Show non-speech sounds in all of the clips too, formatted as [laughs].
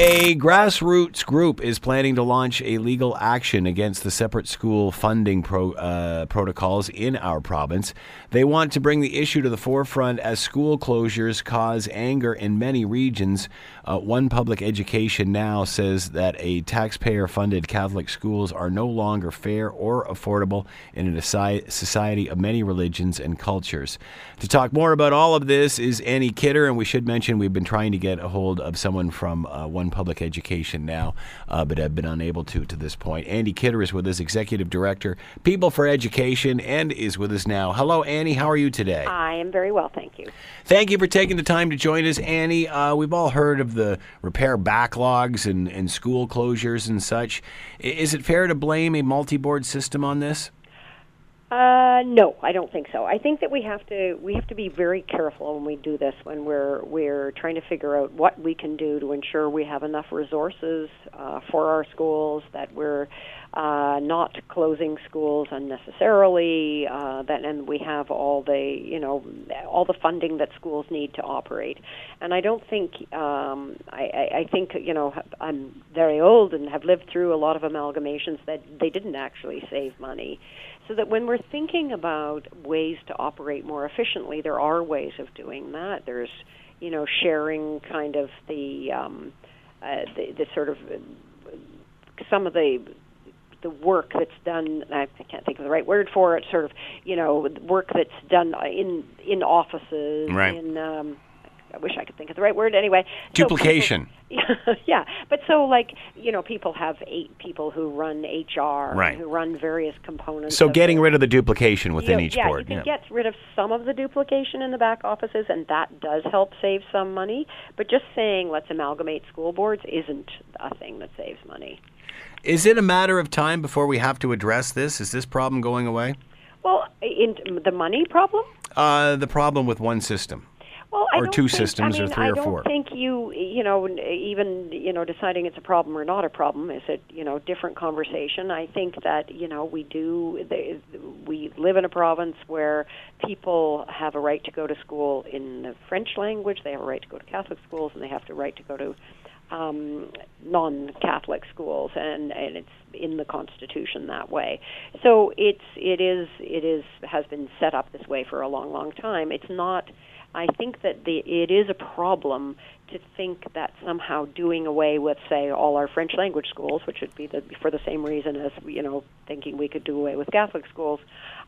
A grassroots group is planning to launch a legal action against the separate school funding pro, uh, protocols in our province. They want to bring the issue to the forefront as school closures cause anger in many regions. Uh, One Public Education Now says that a taxpayer funded Catholic schools are no longer fair or affordable in a society of many religions and cultures. To talk more about all of this is Annie Kidder, and we should mention we've been trying to get a hold of someone from uh, One Public Education Now, uh, but have been unable to to this point. Annie Kidder is with us, Executive Director, People for Education, and is with us now. Hello, Annie. How are you today? I am very well, thank you. Thank you for taking the time to join us, Annie. Uh, we've all heard of the repair backlogs and, and school closures and such. Is it fair to blame a multi board system on this? Uh, no, I don't think so. I think that we have to we have to be very careful when we do this when we're we're trying to figure out what we can do to ensure we have enough resources uh, for our schools that we're uh, not closing schools unnecessarily uh, that and we have all the you know all the funding that schools need to operate. And I don't think um, I, I, I think you know I'm very old and have lived through a lot of amalgamations that they didn't actually save money so that when we're thinking about ways to operate more efficiently, there are ways of doing that. There's, you know, sharing kind of the um, uh, the, the sort of some of the the work that's done. I can't think of the right word for it. Sort of, you know, work that's done in in offices. Right. In um, I wish I could think of the right word. Anyway, so people- Duplication. [laughs] yeah, but so like you know, people have eight people who run HR, Right. who run various components. So getting the- rid of the duplication you within know, each yeah, board. you can get rid of some of the duplication in the back offices, and that does help save some money. But just saying let's amalgamate school boards isn't a thing that saves money. Is it a matter of time before we have to address this? Is this problem going away? Well, in the money problem. Uh, the problem with one system. Well, I Or don't two think, systems I or three I or don't four. think you, you know, even you know, deciding it's a problem or not a problem is a you know different conversation. I think that you know we do. They, we live in a province where people have a right to go to school in the French language. They have a right to go to Catholic schools, and they have the right to go to um, non-Catholic schools, and and it's in the Constitution that way. So it's it is it is has been set up this way for a long, long time. It's not. I think that the it is a problem to think that somehow doing away with, say, all our French language schools, which would be the, for the same reason as you know thinking we could do away with Catholic schools,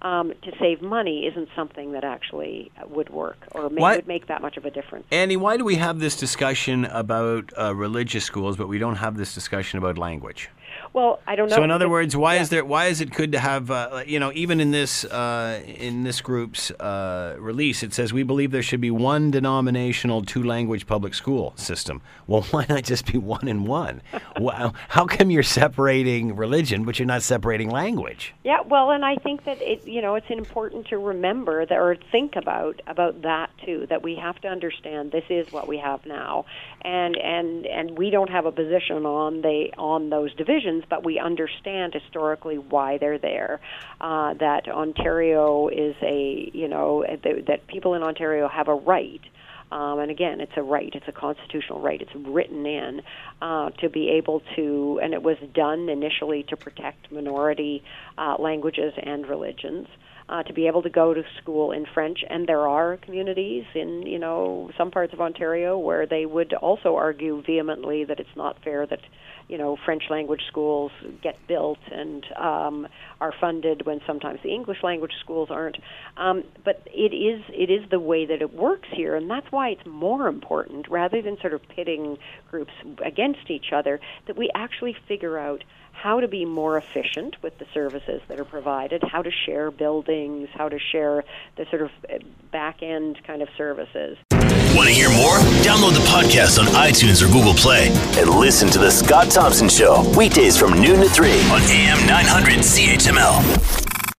um, to save money isn't something that actually would work or Why- would make that much of a difference. Annie, why do we have this discussion about uh, religious schools, but we don't have this discussion about language? Well, I don't know. So, in other words, why yeah. is there? Why is it good to have? Uh, you know, even in this uh, in this group's uh, release, it says we believe there should be one denominational, two language public school system. Well, [laughs] why not just be one and one? Wow, how come you're separating religion, but you're not separating language? Yeah, well, and I think that it, you know, it's important to remember that, or think about about that too. That we have to understand this is what we have now, and and and we don't have a position on the on those divisions, but we understand historically why they're there. Uh, that Ontario is a, you know, that, that people in Ontario have a right. Um, and again, it's a right. It's a constitutional right. It's written in uh, to be able to, and it was done initially to protect minority uh, languages and religions. Uh, to be able to go to school in French, and there are communities in you know some parts of Ontario where they would also argue vehemently that it's not fair that you know French language schools get built and um, are funded when sometimes the English language schools aren't. Um, but it is it is the way that it works here, and that's why it's more important rather than sort of pitting groups against each other that we actually figure out how to be more efficient with the services that are provided, how to share buildings, how to share the sort of uh, back end kind of services. Want to hear more? Download the podcast on iTunes or Google Play and listen to The Scott Thompson Show weekdays from noon to 3 on AM 900 CHML.